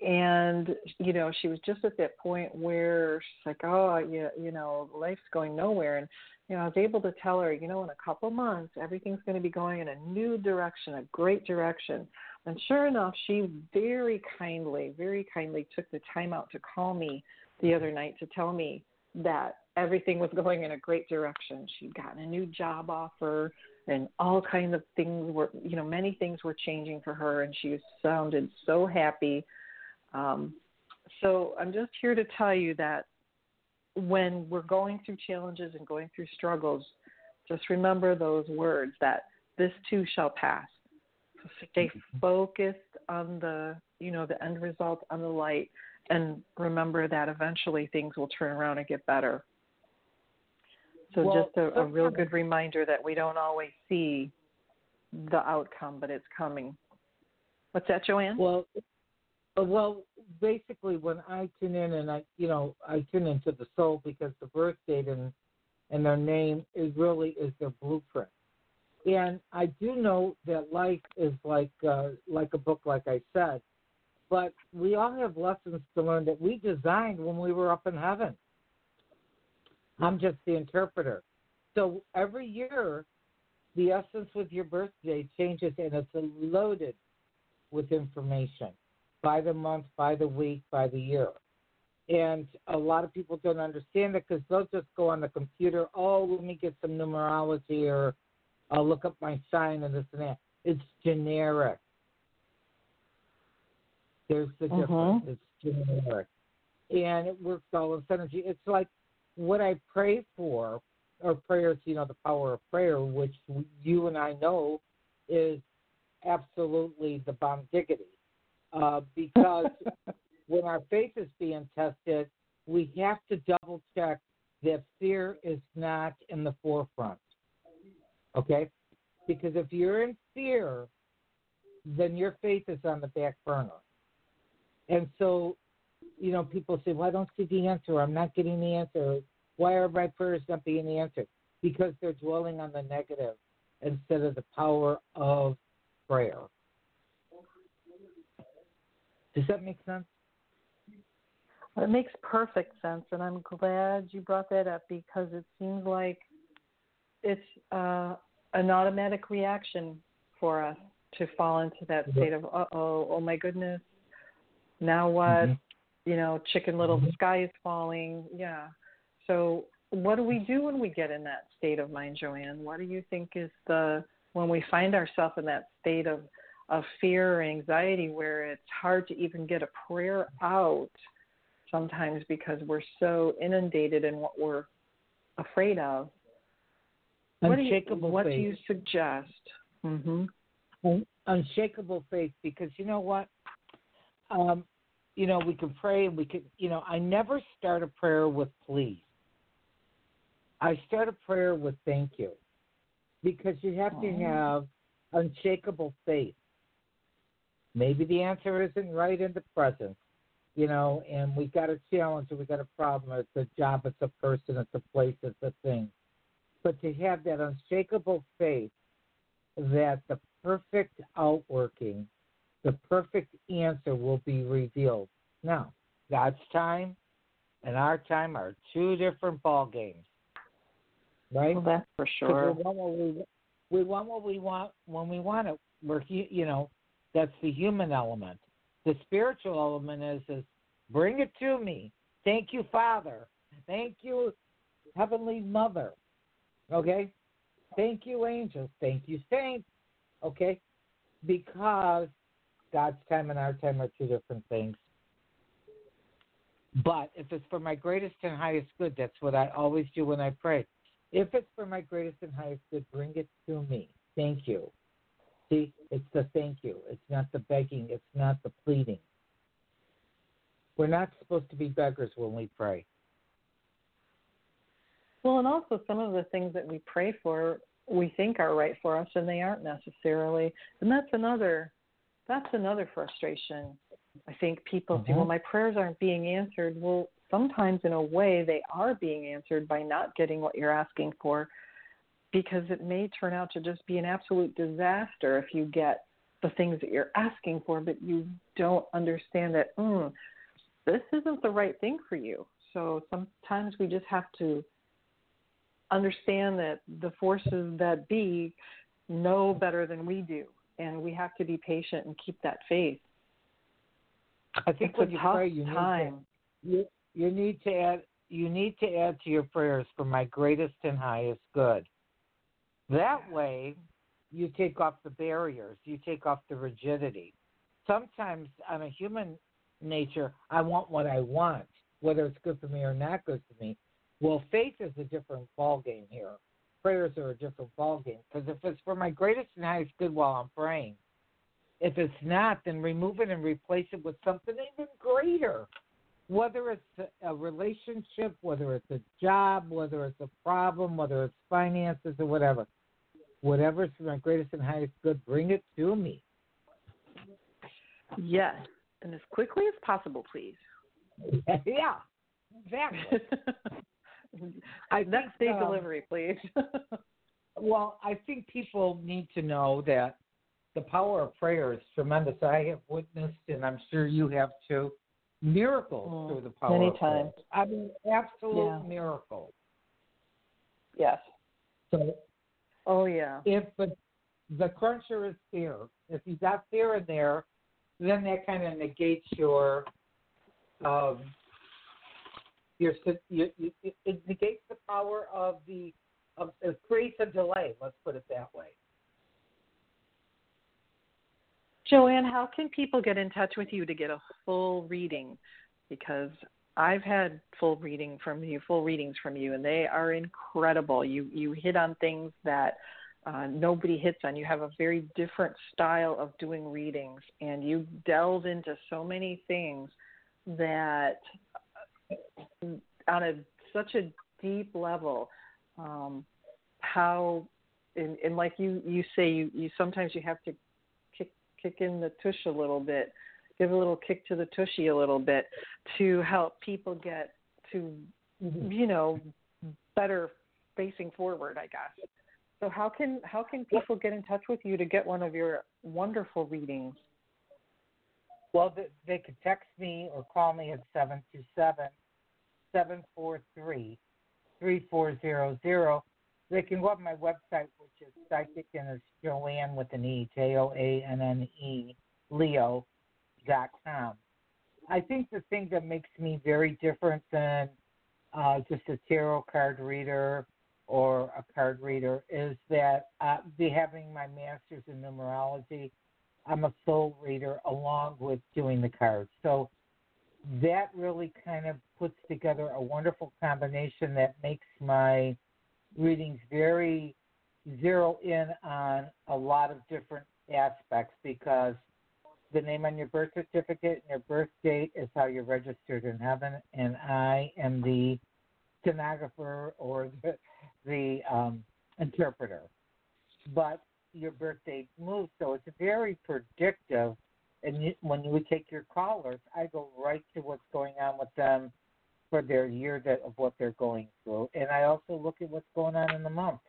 And you know, she was just at that point where she's like, "Oh, you, you know, life's going nowhere." And you know, I was able to tell her, you know, in a couple months, everything's going to be going in a new direction, a great direction. And sure enough, she very kindly, very kindly took the time out to call me the other night to tell me that everything was going in a great direction. She'd gotten a new job offer and all kinds of things were, you know, many things were changing for her and she sounded so happy. Um, so I'm just here to tell you that when we're going through challenges and going through struggles, just remember those words that this too shall pass. So stay focused on the, you know, the end result, on the light, and remember that eventually things will turn around and get better. So Well, just a, a real good reminder that we don't always see the outcome, but it's coming. What's that, Joanne? Well, well, basically, when I tune in and I, you know, I tune into the soul because the birth date and and their name is really is their blueprint. And I do know that life is like uh, like a book, like I said, but we all have lessons to learn that we designed when we were up in heaven. I'm just the interpreter. So every year, the essence with your birthday changes, and it's loaded with information by the month, by the week, by the year. And a lot of people don't understand it because they'll just go on the computer, oh, let me get some numerology or I'll look up my sign and this and that. It's generic. There's the difference. Mhm. It's generic. And it works all in synergy. It's like what I pray for, or prayers, you know, the power of prayer, which you and I know is absolutely the bomb diggity. Uh, because when our faith is being tested, we have to double check that fear is not in the forefront. Okay? Because if you're in fear, then your faith is on the back burner. And so, you know, people say, well, I don't see the answer. I'm not getting the answer. Why are my prayers not being answered? Because they're dwelling on the negative instead of the power of prayer. Does that make sense? It makes perfect sense, and I'm glad you brought that up because it seems like it's uh, an automatic reaction for us to fall into that state of, uh oh, oh my goodness, now what? You know, chicken little, the sky is falling. Yeah. So, what do we do when we get in that state of mind, Joanne? What do you think is the, when we find ourselves in that state of, of fear or anxiety where it's hard to even get a prayer out? sometimes because we're so inundated in what we're afraid of. What do you, what do you suggest? Mm-hmm. Unshakable faith because you know what um you know we can pray and we can you know i never start a prayer with please i start a prayer with thank you because you have to Oh. have unshakable faith maybe the answer isn't right in the present you know and we got a challenge or we got a problem it's a job it's a person it's a place it's a thing but to have that unshakable faith that the perfect outworking, the perfect answer will be revealed. Now, God's time and our time are two different ball games, right? Well, that's for sure. We want what we, we want what we want when we want it. We're you know that's the human element. The spiritual element is is bring it to me. Thank you, Father. Thank you, Heavenly Mother. Okay, Thank you, angels. Thank you, saints. Okay? Because God's time and our time are two different things. But if it's for my greatest and highest good, that's what I always do when I pray. If it's for my greatest and highest good, bring it to me. Thank you. See, it's the thank you. It's not the begging. It's not the pleading. We're not supposed to be beggars when we pray. Well, and also some of the things that we pray for, we think are right for us, and they aren't necessarily. And that's another, that's another frustration. I think people mm-hmm. say, "Well, my prayers aren't being answered." Well, sometimes in a way they are being answered by not getting what you're asking for, because it may turn out to just be an absolute disaster if you get the things that you're asking for, but you don't understand that. Mm, this isn't the right thing for you. So sometimes we just have to understand that the forces that be know better than we do, and we have to be patient and keep that faith. I think it's when you pray, you time. need to, you, you need to add you need to add to your prayers for my greatest and highest good. That way, you take off the barriers, you take off the rigidity. Sometimes on a human nature, I want what I want, whether it's good for me or not good for me. Well, faith is a different ball game here. Prayers are a different ball game because if it's for my greatest and highest good while I'm praying, if it's not, then remove it and replace it with something even greater. Whether it's a relationship, whether it's a job, whether it's a problem, whether it's finances or whatever. Whatever's for my greatest and highest good, bring it to me. Yes, and as quickly as possible, please. yeah, exactly. I Next day um, delivery, please. well, I think people need to know that the power of prayer is tremendous. I have witnessed, and I'm sure you have too, miracles mm, through the power many of times. prayer. I mean, absolute yeah. miracles. Yes. So, oh yeah. If the the cruncher is fear, if you got fear in there, then that kind of negates your um, your, you, you, it negates the power of the of, it creates a delay. Let's put it that way. Joanne, how can people get in touch with you to get a full reading? Because I've had full reading from you, full readings from you, and they are incredible. You you hit on things that uh, nobody hits on. You have a very different style of doing readings, and you delve into so many things that, uh, on a such a deep level, um, how and, and like you you say you you sometimes you have to kick kick in the tush a little bit, give a little kick to the tushy a little bit to help people get to, mm-hmm. you know, better facing forward, I guess. So how can how can people get in touch with you to get one of your wonderful readings? Well, they, they could text me or call me at seven two seven seven four three three four zero zero they can go on my website, which is psychic and it's Joanne with an E, J O A N N E, Leo com. I think the thing that makes me very different than uh, just a tarot card reader or a card reader is that uh, be having my master's in numerology, I'm a soul reader along with doing the cards. So that really kind of puts together a wonderful combination that makes my readings very zero in on a lot of different aspects because the name on your birth certificate and your birth date is how you're registered in heaven, and I am the stenographer or the, the um, interpreter. But your birth date moves, so it's very predictive. And you, when you would take your callers, I go right to what's going on with them for their year that of what they're going through, and I also look at what's going on in the month.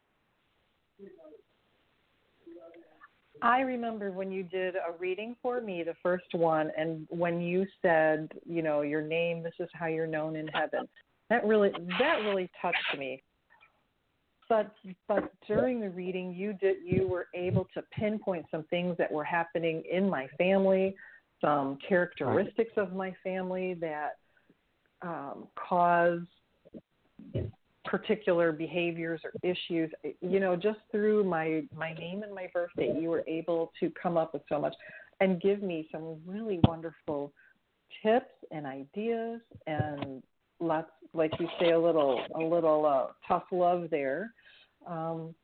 I remember when you did a reading for me, the first one, and when you said, you know, your name, this is how you're known in heaven. That really that really touched me. But but during the reading, you did you were able to pinpoint some things that were happening in my family, some characteristics of my family that um, cause particular behaviors or issues you know just through my my name and my birthday you were able to come up with so much and give me some really wonderful tips and ideas and lots like you say a little a little uh, tough love there. Um,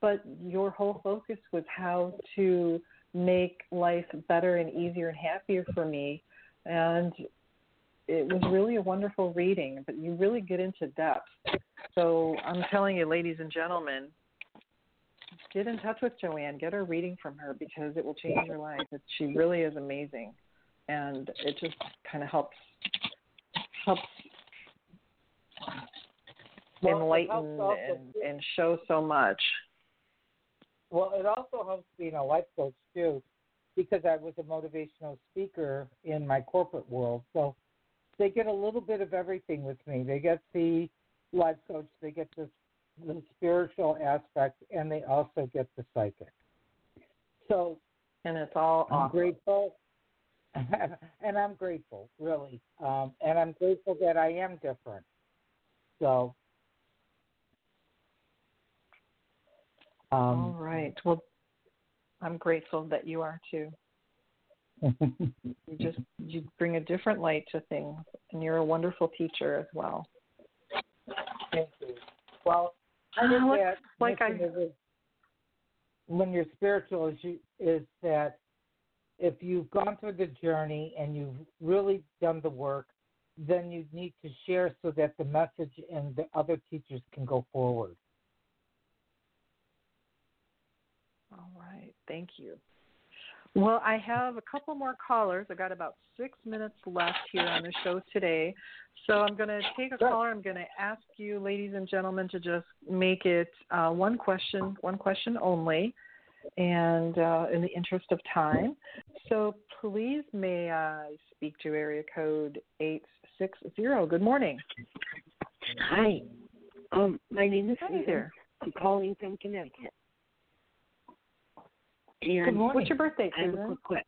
but your whole focus was how to make life better and easier and happier for me. And it was really a wonderful reading but you really get into depth so i'm telling you ladies and gentlemen get in touch with joanne get a reading from her because it will change your life she really is amazing and it just kind of helps helps Well, enlighten helps and, and show so much Well, it also helps being a life coach too, because I was a motivational speaker in my corporate world. So they get a little bit of everything with me. They get the life coach, they get the the spiritual aspect, and they also get the psychic. So, and it's all I'm awesome. grateful, and I'm grateful, really, um, and I'm grateful that I am different. So. Um, all right well i'm grateful that you are too you just you bring a different light to things and you're a wonderful teacher as well Thank you. Well, I Uh, think looks that like I- when you're spiritual is you is that if you've gone through the journey and you've really done the work, then you need to share so that the message and the other teachers can go forward. All right. Thank you. Well, I have a couple more callers. I've got about six minutes left here on the show today. So I'm going to take a caller. I'm going to ask you, ladies and gentlemen, to just make it uh, one question, one question only, and uh, in the interest of time. So please, may I speak to area code 860? Good morning. Hi. Um, my name is Hi Susan. I'm calling from Connecticut. And Good morning. What's your birthday, I have a Susan? quick.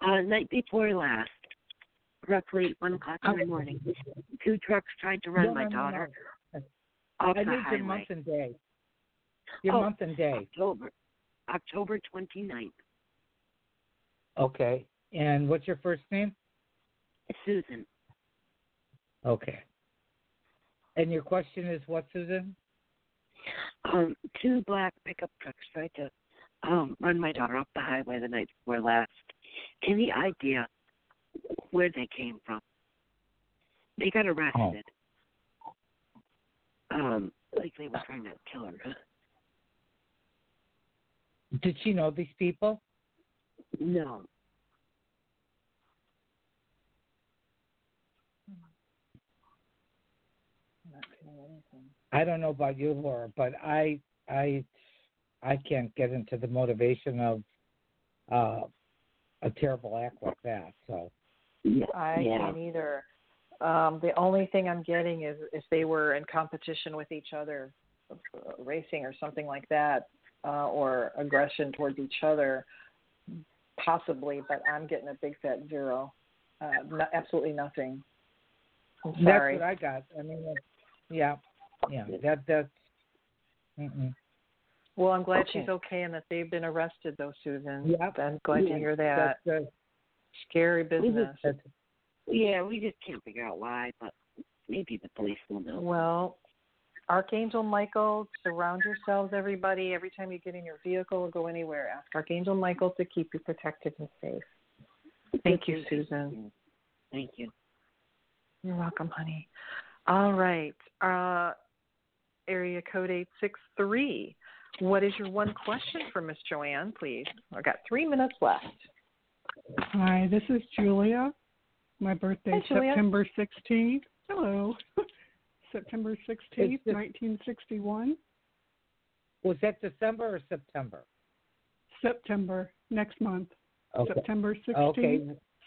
Uh, night before last, roughly one o'clock in the morning, two trucks tried to run No, my no, daughter no. off I the need your month and day. Your Oh, month and day. October, October 29th. Okay. And what's your first name? Susan. Okay. And your question is what, Susan? Um, two black pickup trucks tried to um, run my daughter off the highway the night before last. Any idea where they came from? They got arrested. Um, like they were trying to kill her. Did she know these people? No. I don't know about you, Laura, but I I I can't get into the motivation of uh, a terrible act like that. So I can't either. Um, the only thing I'm getting is if they were in competition with each other, uh, racing or something like that, uh, or aggression towards each other, possibly. But I'm getting a big fat zero. Uh, no, absolutely nothing. I'm that's sorry. what I got. I mean, yeah, yeah, that that's. Mm-mm. Well, I'm glad Okay. she's okay and that they've been arrested, though, Susan. Yep. I'm glad to hear that. That's good. Scary We business. just, yeah, we just can't figure out why, but maybe the police will know. Well, Archangel Michael, surround yourselves, everybody. Every time you get in your vehicle or go anywhere, ask Archangel Michael to keep you protected and safe. Thank you, Susan. Thank you. You're welcome, honey. All right. Uh, area code 863. What is your one question for Miss Joanne, please? I've got three minutes left. Hi, this is Julia. My birthday is September 16th. Hello. September 16th, It's 1961. Was that December or September? September next month. Okay. September 16th, Okay.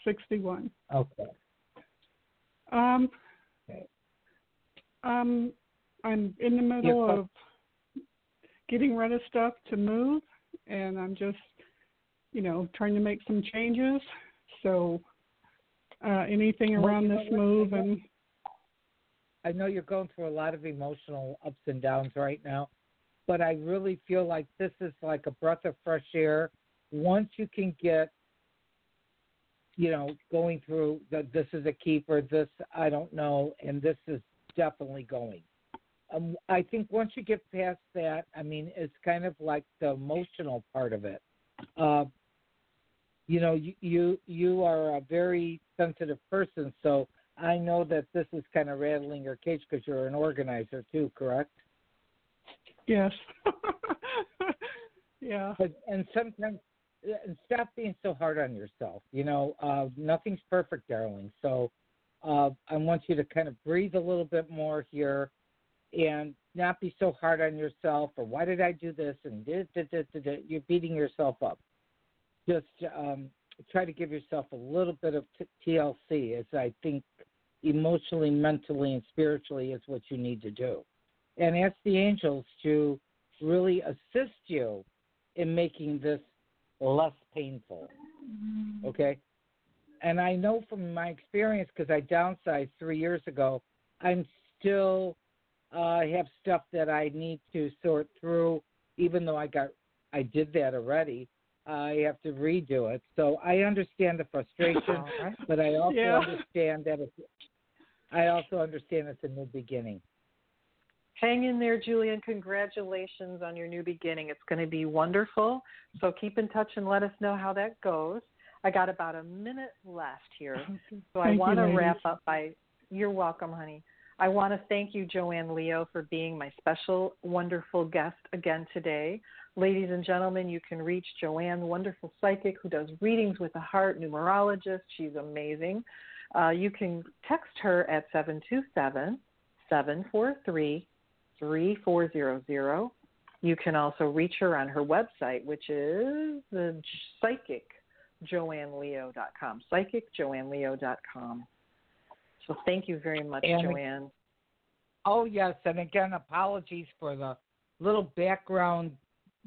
61. Okay. Um, um, I'm in the middle co- of getting rid of stuff to move, and I'm just, you know, trying to make some changes. So, uh, anything around this move and I know you're going through a lot of emotional ups and downs right now, but I really feel like this is like a breath of fresh air. Once you can get, you know, going through the this is a keeper, this I don't know, and this is definitely going. Um, I think once you get past that, I mean, it's kind of like the emotional part of it. Uh, you know, you, you you are a very sensitive person, so I know that this is kind of rattling your cage because you're an organizer too, correct? Yes. yeah. But, and sometimes, and stop being so hard on yourself. You know, uh, nothing's perfect, darling. So uh, I want you to kind of breathe a little bit more here and not be so hard on yourself or why did I do this and did, did, did, did, you're beating yourself up. Just um, try to give yourself a little bit of t- TLC, as I think emotionally, mentally, and spiritually is what you need to do. And ask the angels to really assist you in making this less painful. Okay? And I know from my experience, because I downsized three years ago, I'm still uh, have stuff that I need to sort through, even though I got I did that already. I have to redo it. So I understand the frustration, but I also Yeah. understand that it's I also understand it's a new beginning. Hang in there, Julian. Congratulations on your new beginning. It's going to be wonderful. So keep in touch and let us know how that goes. I got about a minute left here. So I Thank want to ladies. wrap up by you're welcome, honey. I want to thank you, Joanne Leo, for being my special, wonderful guest again today. Ladies and gentlemen, you can reach Joanne, the wonderful psychic who does readings with the heart, numerologist. She's amazing. Uh, you can text her at 727 743 3400. You can also reach her on her website, which is the psychic joanneleo.com. Psychicjoanneleo.com. So thank you very much, And- Joanne. Oh yes, and again, apologies for the little background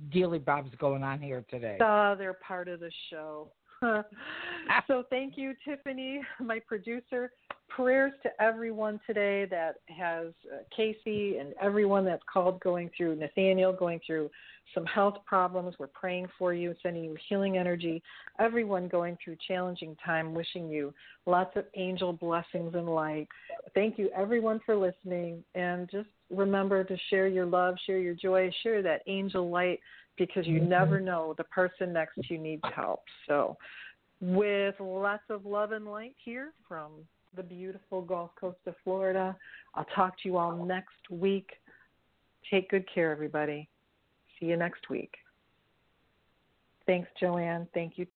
dealy bobs going on here today. Uh, they're part of the show. so thank you, Tiffany, my producer. Prayers to everyone today that has uh, Casey and everyone that's called going through Nathaniel going through some health problems. We're praying for you, sending you healing energy. Everyone going through challenging time, wishing you lots of angel blessings and light. Thank you, everyone, for listening. And just remember to share your love, share your joy, share that angel light because you never know the person next to you needs help. So, with lots of love and light here from the beautiful Gulf Coast of Florida, I'll talk to you all next week. Take good care, everybody. See you next week. Thanks, Joanne. Thank you.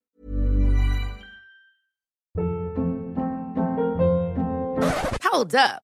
Hold up.